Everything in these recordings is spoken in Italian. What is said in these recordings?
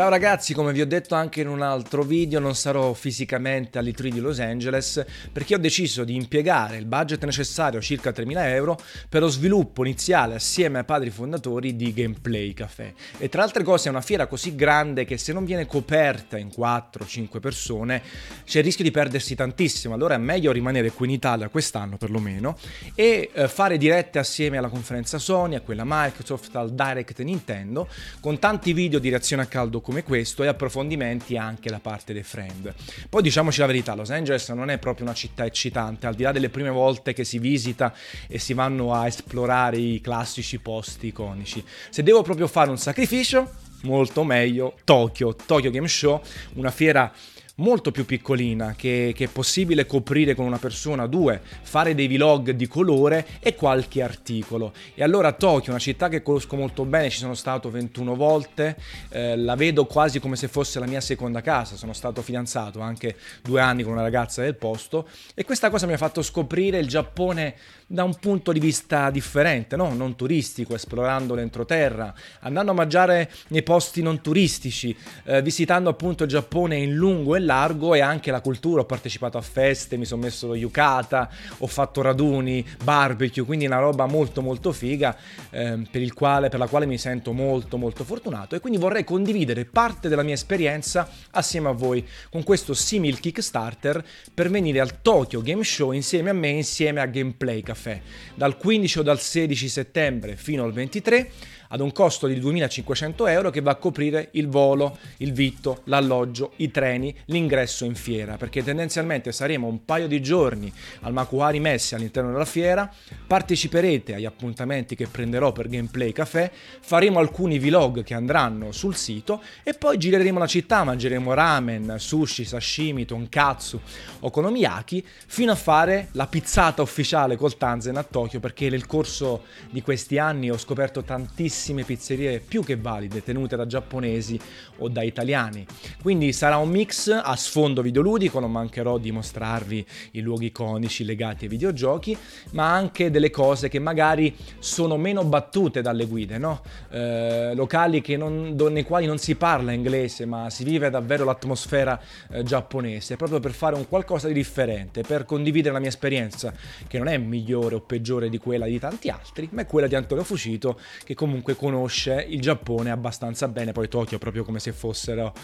Ciao ragazzi, come vi ho detto anche in un altro video, non sarò fisicamente all'E3 di Los Angeles perché ho deciso di impiegare il budget necessario, circa 3.000 euro, per lo sviluppo iniziale assieme ai padri fondatori di Gameplay Café. E tra altre cose è una fiera così grande che se non viene coperta in 4-5 persone c'è il rischio di perdersi tantissimo, allora è meglio rimanere qui in Italia quest'anno perlomeno e eh, fare dirette assieme alla conferenza Sony, a quella Microsoft, al Direct Nintendo, con tanti video di reazione a caldo come questo e approfondimenti anche da parte dei friend. Poi diciamoci la verità, Los Angeles non è proprio una città eccitante, al di là delle prime volte che si visita e si vanno a esplorare i classici posti iconici. Se devo proprio fare un sacrificio, molto meglio Tokyo, Tokyo Game Show, una fiera molto più piccolina che, che, è possibile coprire con una persona, due, fare dei vlog di colore e qualche articolo. E allora Tokyo, una città che conosco molto bene, ci sono stato 21 volte, eh, la vedo quasi come se fosse la mia seconda casa, sono stato fidanzato anche due anni con una ragazza del posto e questa cosa mi ha fatto scoprire il Giappone da un punto di vista differente, no? non turistico, esplorando l'entroterra, andando a mangiare nei posti non turistici, eh, visitando appunto il Giappone in lungo e largo e anche la cultura, ho partecipato a feste, mi sono messo lo yukata, ho fatto raduni, barbecue, quindi una roba molto molto figa eh, per, quale, per la quale mi sento molto molto fortunato. E quindi vorrei condividere parte della mia esperienza assieme a voi con questo simil Kickstarter per venire al Tokyo Game Show insieme a me, insieme a Gameplay Café, dal 15 o dal 16 settembre fino al 23 ad un costo di 2.500 euro che va a coprire il volo, il vitto, l'alloggio, i treni, l'ingresso in fiera, perché tendenzialmente saremo un paio di giorni al Makuhari Messi all'interno della fiera, parteciperete agli appuntamenti che prenderò per Gameplay Café, faremo alcuni vlog che andranno sul sito e poi gireremo la città, mangeremo ramen, sushi, sashimi, tonkatsu, okonomiyaki, fino a fare la pizzata ufficiale col Tanzen a Tokyo, perché nel corso di questi anni ho scoperto tantissime tantissime pizzerie più che valide tenute da giapponesi o da italiani. Quindi sarà un mix a sfondo videoludico, non mancherò di mostrarvi i luoghi iconici legati ai videogiochi, ma anche delle cose che magari sono meno battute dalle guide, no? eh, locali non, nei quali non si parla inglese, ma si vive davvero l'atmosfera eh, giapponese, proprio per fare un qualcosa di differente, per condividere la mia esperienza, che non è migliore o peggiore di quella di tanti altri, ma è quella di Antonio Fucito, che comunque conosce il Giappone abbastanza bene, poi Tokyo proprio come se fossero,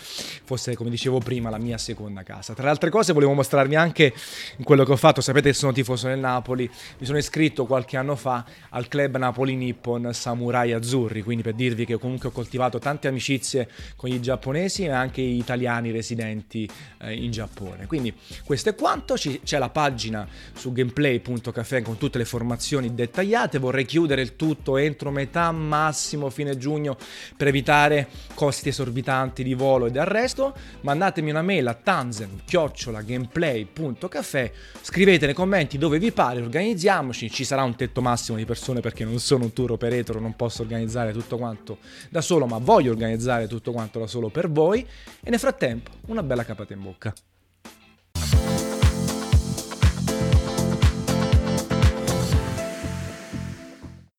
fosse, come dicevo prima, la mia seconda casa. Tra le altre cose volevo mostrarvi anche quello che ho fatto, sapete che sono tifoso del Napoli, mi sono iscritto qualche anno fa al club Napoli Nippon Samurai Azzurri, quindi per dirvi che comunque ho coltivato tante amicizie con i giapponesi e anche gli italiani residenti eh, in Giappone. Quindi questo è quanto, c'è la pagina su gameplay.cafe con tutte le formazioni dettagliate, vorrei chiudere il tutto entro metà massimo massimo fine giugno per evitare costi esorbitanti di volo e di arresto, mandatemi una mail a tanzen-gameplay.cafe, scrivete nei commenti dove vi pare, organizziamoci, ci sarà un tetto massimo di persone perché non sono un tour operator, non posso organizzare tutto quanto da solo, ma voglio organizzare tutto quanto da solo per voi e nel frattempo una bella capata in bocca.